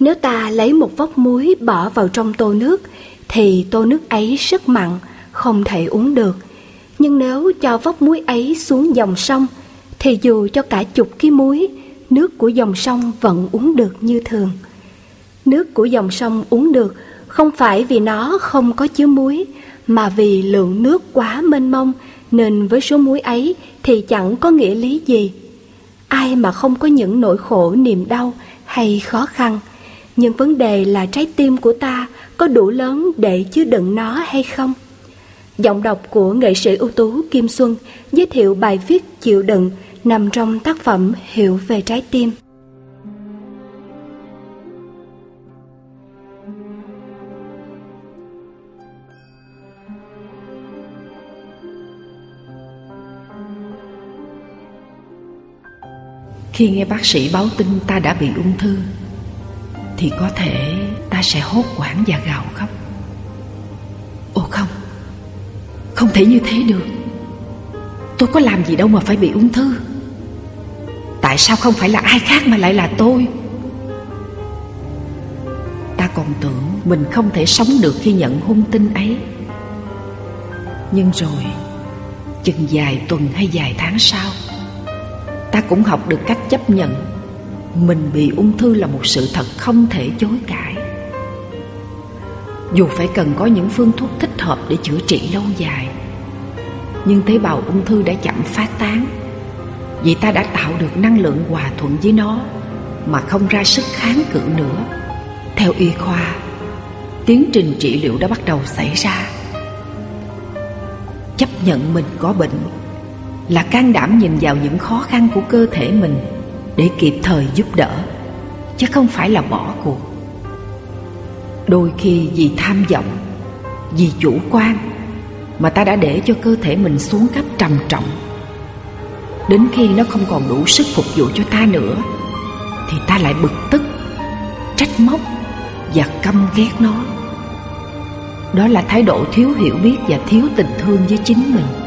Nếu ta lấy một vốc muối bỏ vào trong tô nước thì tô nước ấy rất mặn, không thể uống được. Nhưng nếu cho vốc muối ấy xuống dòng sông thì dù cho cả chục ký muối, nước của dòng sông vẫn uống được như thường. Nước của dòng sông uống được không phải vì nó không có chứa muối, mà vì lượng nước quá mênh mông nên với số muối ấy thì chẳng có nghĩa lý gì. Ai mà không có những nỗi khổ niềm đau hay khó khăn, nhưng vấn đề là trái tim của ta có đủ lớn để chứa đựng nó hay không? Giọng đọc của nghệ sĩ ưu tú Kim Xuân giới thiệu bài viết chịu đựng nằm trong tác phẩm Hiểu về trái tim. Khi nghe bác sĩ báo tin ta đã bị ung thư thì có thể ta sẽ hốt quảng và gào khóc. Ồ không Không thể như thế được. Tôi có làm gì đâu mà phải bị ung thư. Tại sao không phải là ai khác mà lại là tôi? Ta còn tưởng mình không thể sống được khi nhận hung tin ấy. Nhưng rồi, Chừng vài tuần hay vài tháng sau, Ta cũng học được cách chấp nhận mình bị ung thư là một sự thật không thể chối cãi. Dù phải cần có những phương thuốc thích hợp để chữa trị lâu dài, Nhưng tế bào ung thư đã chậm phát tán. Vì ta đã tạo được năng lượng hòa thuận với nó Mà không ra sức kháng cự nữa. Theo y khoa, Tiến trình trị liệu đã bắt đầu xảy ra. Chấp nhận mình có bệnh là can đảm nhìn vào những khó khăn của cơ thể mình để kịp thời giúp đỡ, chứ không phải là bỏ cuộc. Đôi khi vì tham vọng, vì chủ quan mà ta đã để cho cơ thể mình xuống cấp trầm trọng. Đến khi nó không còn đủ sức phục vụ cho ta nữa, thì ta lại bực tức, trách móc và căm ghét nó. Đó là thái độ thiếu hiểu biết và thiếu tình thương với chính mình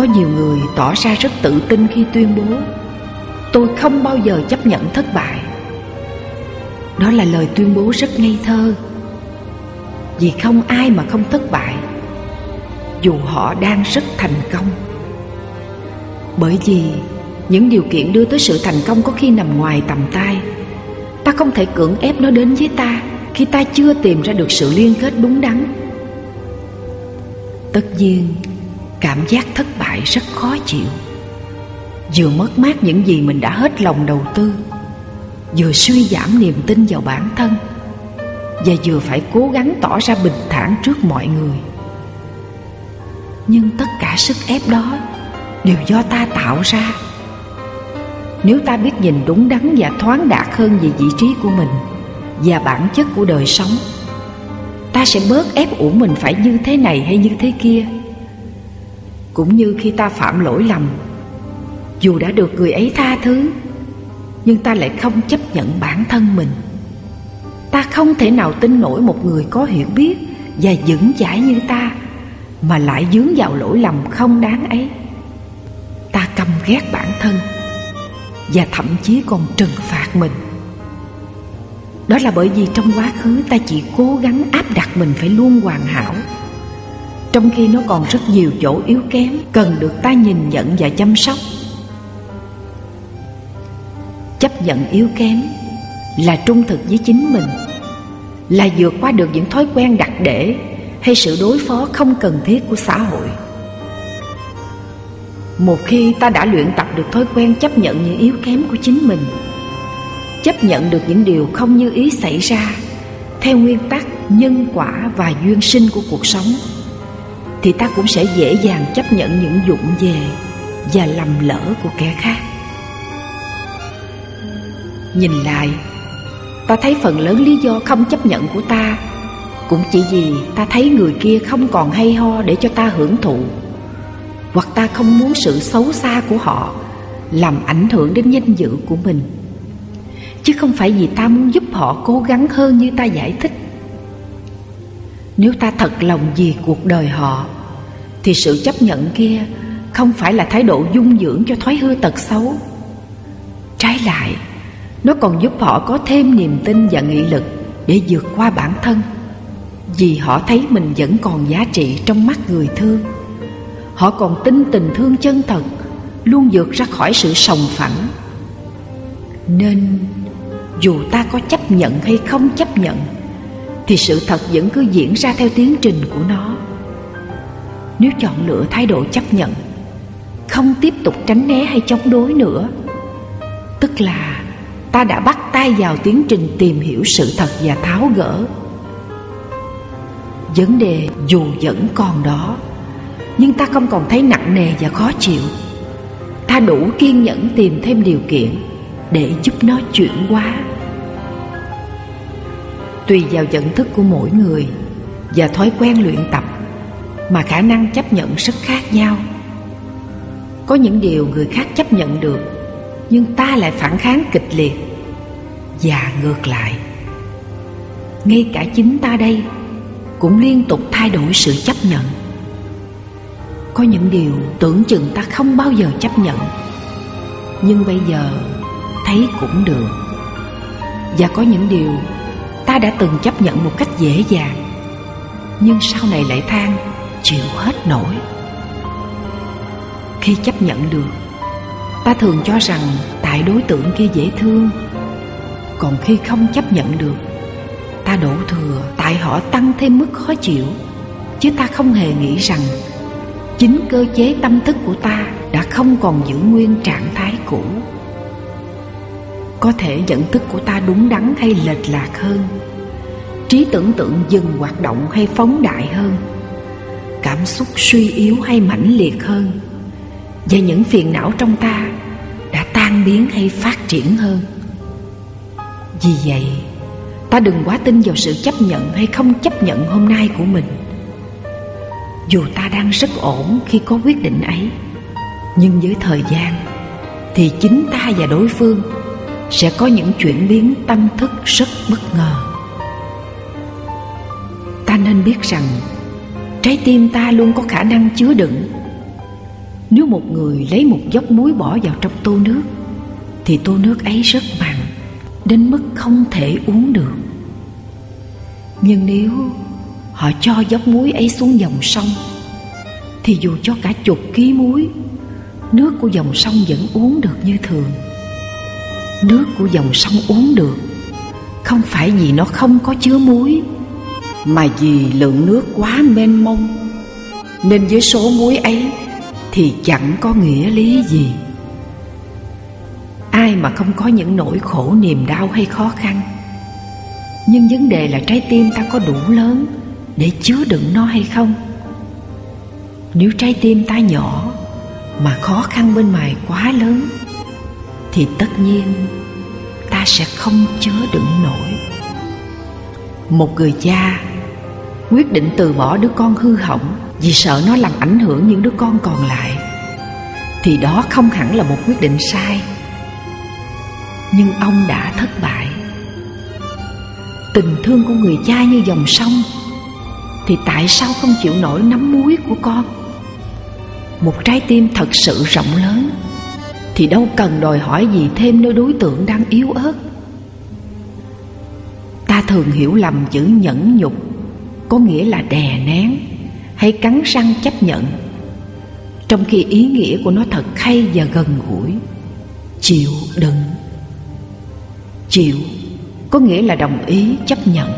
có nhiều người tỏ ra rất tự tin khi tuyên bố, Tôi không bao giờ chấp nhận thất bại. Đó là lời tuyên bố rất ngây thơ. Vì không ai mà không thất bại, Dù họ đang rất thành công. Bởi vì những điều kiện đưa tới sự thành công có khi nằm ngoài tầm tay. Ta không thể cưỡng ép nó đến với ta Khi ta chưa tìm ra được sự liên kết đúng đắn. Tất nhiên Cảm giác thất bại rất khó chịu. Vừa mất mát những gì mình đã hết lòng đầu tư, Vừa suy giảm niềm tin vào bản thân, Và vừa phải cố gắng tỏ ra bình thản trước mọi người. Nhưng tất cả sức ép đó Đều do ta tạo ra. Nếu ta biết nhìn đúng đắn và thoáng đạt hơn về vị trí của mình Và bản chất của đời sống, Ta sẽ bớt ép ủ mình phải như thế này hay như thế kia cũng như khi ta phạm lỗi lầm. Dù đã được người ấy tha thứ, Nhưng ta lại không chấp nhận bản thân mình. Ta không thể nào tin nổi một người có hiểu biết Và vững chãi như ta Mà lại dướng vào lỗi lầm không đáng ấy. Ta căm ghét bản thân Và thậm chí còn trừng phạt mình. Đó là bởi vì trong quá khứ ta chỉ cố gắng áp đặt mình phải luôn hoàn hảo trong khi nó còn rất nhiều chỗ yếu kém, cần được ta nhìn nhận và chăm sóc. Chấp nhận yếu kém là trung thực với chính mình, là vượt qua được những thói quen đặc để hay sự đối phó không cần thiết của xã hội. Một khi ta đã luyện tập được thói quen chấp nhận những yếu kém của chính mình, chấp nhận được những điều không như ý xảy ra theo nguyên tắc nhân quả và duyên sinh của cuộc sống thì ta cũng sẽ dễ dàng chấp nhận những dụng về và lầm lỡ của kẻ khác. Nhìn lại, ta thấy phần lớn lý do không chấp nhận của ta cũng chỉ vì ta thấy người kia không còn hay ho để cho ta hưởng thụ, hoặc ta không muốn sự xấu xa của họ làm ảnh hưởng đến danh dự của mình. Chứ không phải vì ta muốn giúp họ cố gắng hơn như ta giải thích nếu ta thật lòng vì cuộc đời họ, Thì sự chấp nhận kia Không phải là thái độ dung dưỡng cho thói hư tật xấu. Trái lại, Nó còn giúp họ có thêm niềm tin và nghị lực Để vượt qua bản thân, Vì họ thấy mình vẫn còn giá trị trong mắt người thương. Họ còn tin tình thương chân thật Luôn vượt ra khỏi sự sòng phẳng. Nên dù ta có chấp nhận hay không chấp nhận thì sự thật vẫn cứ diễn ra theo tiến trình của nó. Nếu chọn lựa thái độ chấp nhận, Không tiếp tục tránh né hay chống đối nữa, Tức là ta đã bắt tay vào tiến trình tìm hiểu sự thật và tháo gỡ. Vấn đề dù vẫn còn đó, Nhưng ta không còn thấy nặng nề và khó chịu. Ta đủ kiên nhẫn tìm thêm điều kiện Để giúp nó chuyển hóa. Tùy vào nhận thức của mỗi người Và thói quen luyện tập Mà khả năng chấp nhận rất khác nhau. Có những điều người khác chấp nhận được, Nhưng ta lại phản kháng kịch liệt Và ngược lại. Ngay cả chính ta đây Cũng liên tục thay đổi sự chấp nhận. Có những điều tưởng chừng ta không bao giờ chấp nhận, Nhưng bây giờ thấy cũng được. Và có những điều ta đã từng chấp nhận một cách dễ dàng, nhưng sau này lại than, chịu hết nổi. Khi chấp nhận được, ta thường cho rằng tại đối tượng kia dễ thương, còn khi không chấp nhận được, ta đổ thừa tại họ tăng thêm mức khó chịu, chứ ta không hề nghĩ rằng chính cơ chế tâm thức của ta đã không còn giữ nguyên trạng thái cũ có thể nhận thức của ta đúng đắn hay lệch lạc hơn. Trí tưởng tượng dừng hoạt động hay phóng đại hơn. Cảm xúc suy yếu hay mãnh liệt hơn. Và những phiền não trong ta đã tan biến hay phát triển hơn. Vì vậy, ta đừng quá tin vào sự chấp nhận hay không chấp nhận hôm nay của mình. Dù ta đang rất ổn khi có quyết định ấy, nhưng với thời gian thì chính ta và đối phương sẽ có những chuyển biến tâm thức rất bất ngờ. Ta nên biết rằng, trái tim ta luôn có khả năng chứa đựng. Nếu một người lấy một dốc muối bỏ vào trong tô nước, thì tô nước ấy rất mặn, đến mức không thể uống được. Nhưng nếu họ cho dốc muối ấy xuống dòng sông, thì dù cho cả chục ký muối, nước của dòng sông vẫn uống được như thường nước của dòng sông uống được. Không phải vì nó không có chứa muối, mà vì lượng nước quá mênh mông. Nên với số muối ấy thì chẳng có nghĩa lý gì. Ai mà không có những nỗi khổ niềm đau hay khó khăn. Nhưng vấn đề là trái tim ta có đủ lớn để chứa đựng nó hay không? Nếu trái tim ta nhỏ mà khó khăn bên ngoài quá lớn thì tất nhiên ta sẽ không chứa đựng nổi. Một người cha quyết định từ bỏ đứa con hư hỏng vì sợ nó làm ảnh hưởng những đứa con còn lại, thì đó không hẳn là một quyết định sai. Nhưng ông đã thất bại. Tình thương của người cha như dòng sông, thì tại sao không chịu nổi nắm muối của con? Một trái tim thật sự rộng lớn thì đâu cần đòi hỏi gì thêm nơi đối tượng đang yếu ớt. Ta thường hiểu lầm chữ nhẫn nhục, có nghĩa là đè nén hay cắn răng chấp nhận, trong khi ý nghĩa của nó thật hay và gần gũi. Chịu đựng. Chịu có nghĩa là đồng ý, chấp nhận.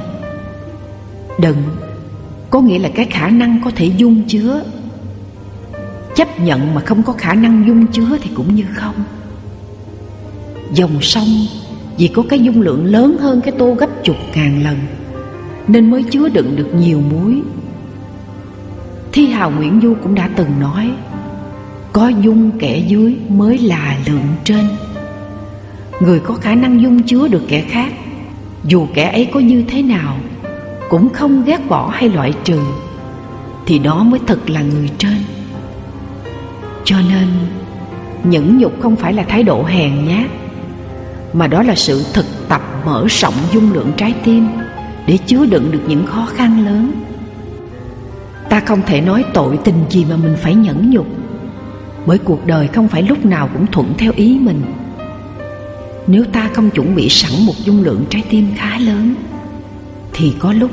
Đựng có nghĩa là cái khả năng có thể dung chứa chấp nhận mà không có khả năng dung chứa thì cũng như không. Dòng sông, vì có cái dung lượng lớn hơn cái tô gấp chục ngàn lần, nên mới chứa đựng được nhiều muối. Thi hào nguyễn du cũng đã từng nói, có dung kẻ dưới mới là lượng trên. Người có khả năng dung chứa được kẻ khác, dù kẻ ấy có như thế nào, cũng không ghét bỏ hay loại trừ, thì đó mới thật là người trên cho nên, nhẫn nhục không phải là thái độ hèn nhát, mà đó là sự thực tập mở rộng dung lượng trái tim để chứa đựng được những khó khăn lớn. Ta không thể nói tội tình gì mà mình phải nhẫn nhục, bởi cuộc đời không phải lúc nào cũng thuận theo ý mình. Nếu ta không chuẩn bị sẵn một dung lượng trái tim khá lớn, Thì có lúc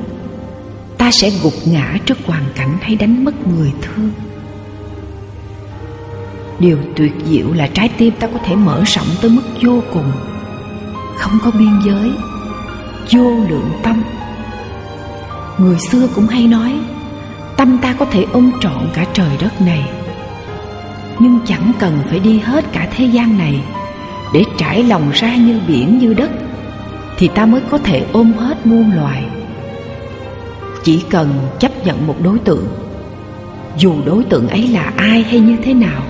ta sẽ gục ngã trước hoàn cảnh hay đánh mất người thương. Điều tuyệt diệu là trái tim ta có thể mở rộng tới mức vô cùng. Không có biên giới, Vô lượng tâm. Người xưa cũng hay nói, Tâm ta có thể ôm trọn cả trời đất này. Nhưng chẳng cần phải đi hết cả thế gian này Để trải lòng ra như biển như đất, Thì ta mới có thể ôm hết muôn loài. Chỉ cần chấp nhận một đối tượng, Dù đối tượng ấy là ai hay như thế nào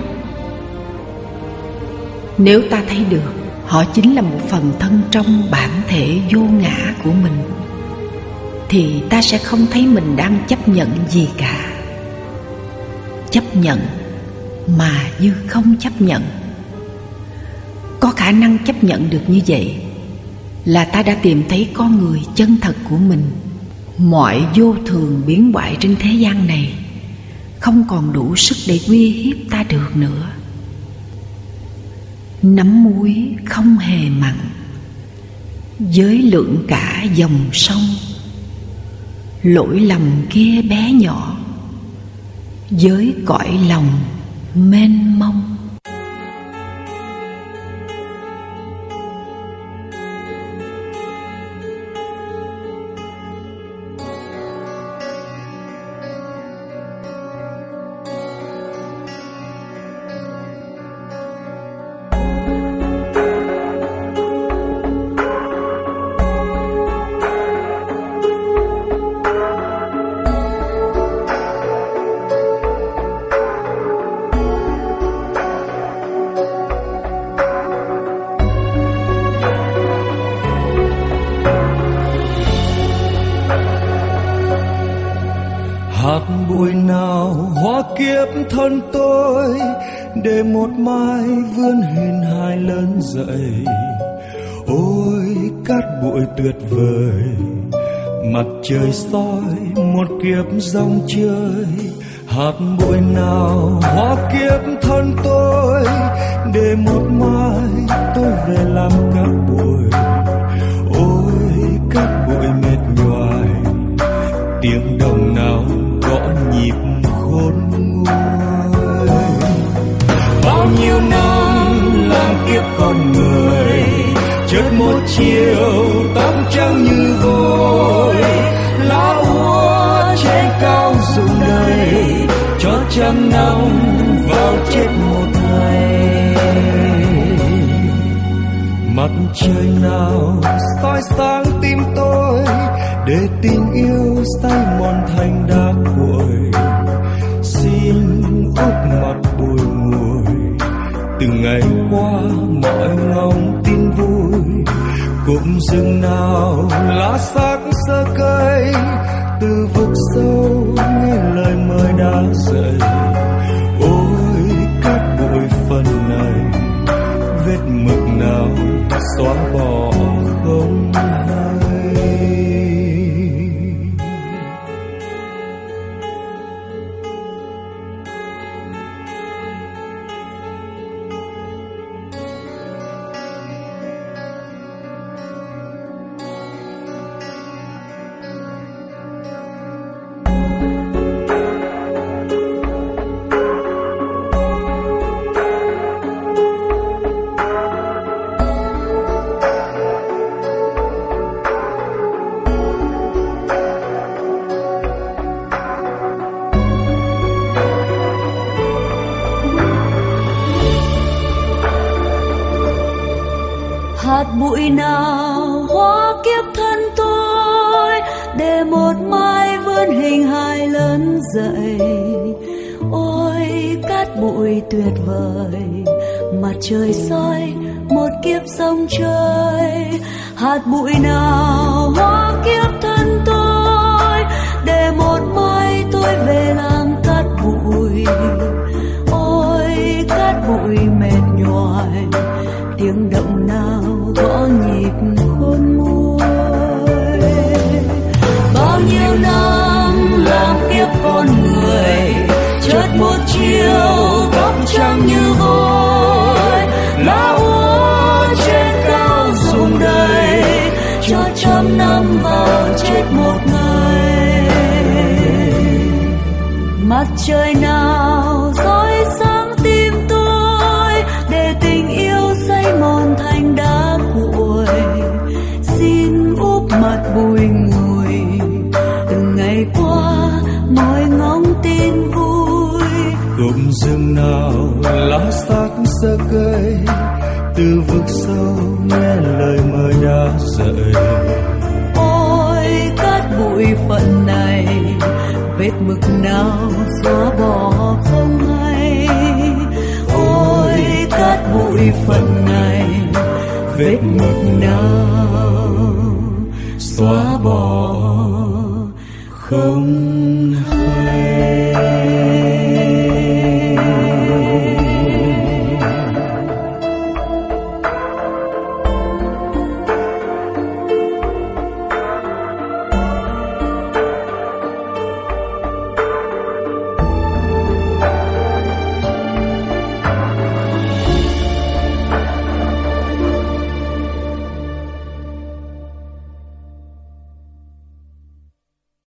nếu ta thấy được, Họ chính là một phần thân trong bản thể vô ngã của mình, thì ta sẽ không thấy mình đang chấp nhận gì cả. Chấp nhận mà như không chấp nhận. Có khả năng chấp nhận được như vậy là ta đã tìm thấy con người chân thật của mình. Mọi vô thường biến hoại trên thế gian này không còn đủ sức để uy hiếp ta được nữa nắm muối không hề mặn, với lượng cả dòng sông. Lỗi lầm kia bé nhỏ, với cõi lòng mênh mông. Thân tôi để một mai vươn hình hài lớn dậy. Ôi, cát bụi tuyệt vời, mặt trời soi, một kiếp dòng chơi. Hạt bụi nào hóa kiếp thân tôi để một mai tôi về làm cát bụi. Chợt một chiều, tóc trắng như vôi. Lá úa che cao rụng đầy, cho trăm năm vào chết một ngày. Mặt trời nào soi sáng tim tôi, để tình yêu say mòn thành đá cuội xin úp mặt bồi ngồi từng ngày qua mọi ngày rừng nào lá xác sơ cây từ vực sâu nghe lời mời đã dậy dậy. Ôi, cát bụi tuyệt vời, mặt trời soi một kiếp sông trời. Hạt bụi nào hóa kiếp thân tôi, để một mai tôi về làm cát bụi. Ôi, cát bụi mệt nhoài, tiếng động nào gõ nhịp trời nào soi sáng tim tôi để tình yêu say mòn thành đá cuội. Xin úp mặt bùi ngùi từng ngày qua mỗi ngóng tin vui. Cụm rừng nào lá xác sơ cây từ vực sâu nghe lời mời đã dậy. Ôi cát bụi phận này vết mực nào xóa bỏ không hay? Ôi, cát bụi phận này, vết mực nào xóa bỏ không hay?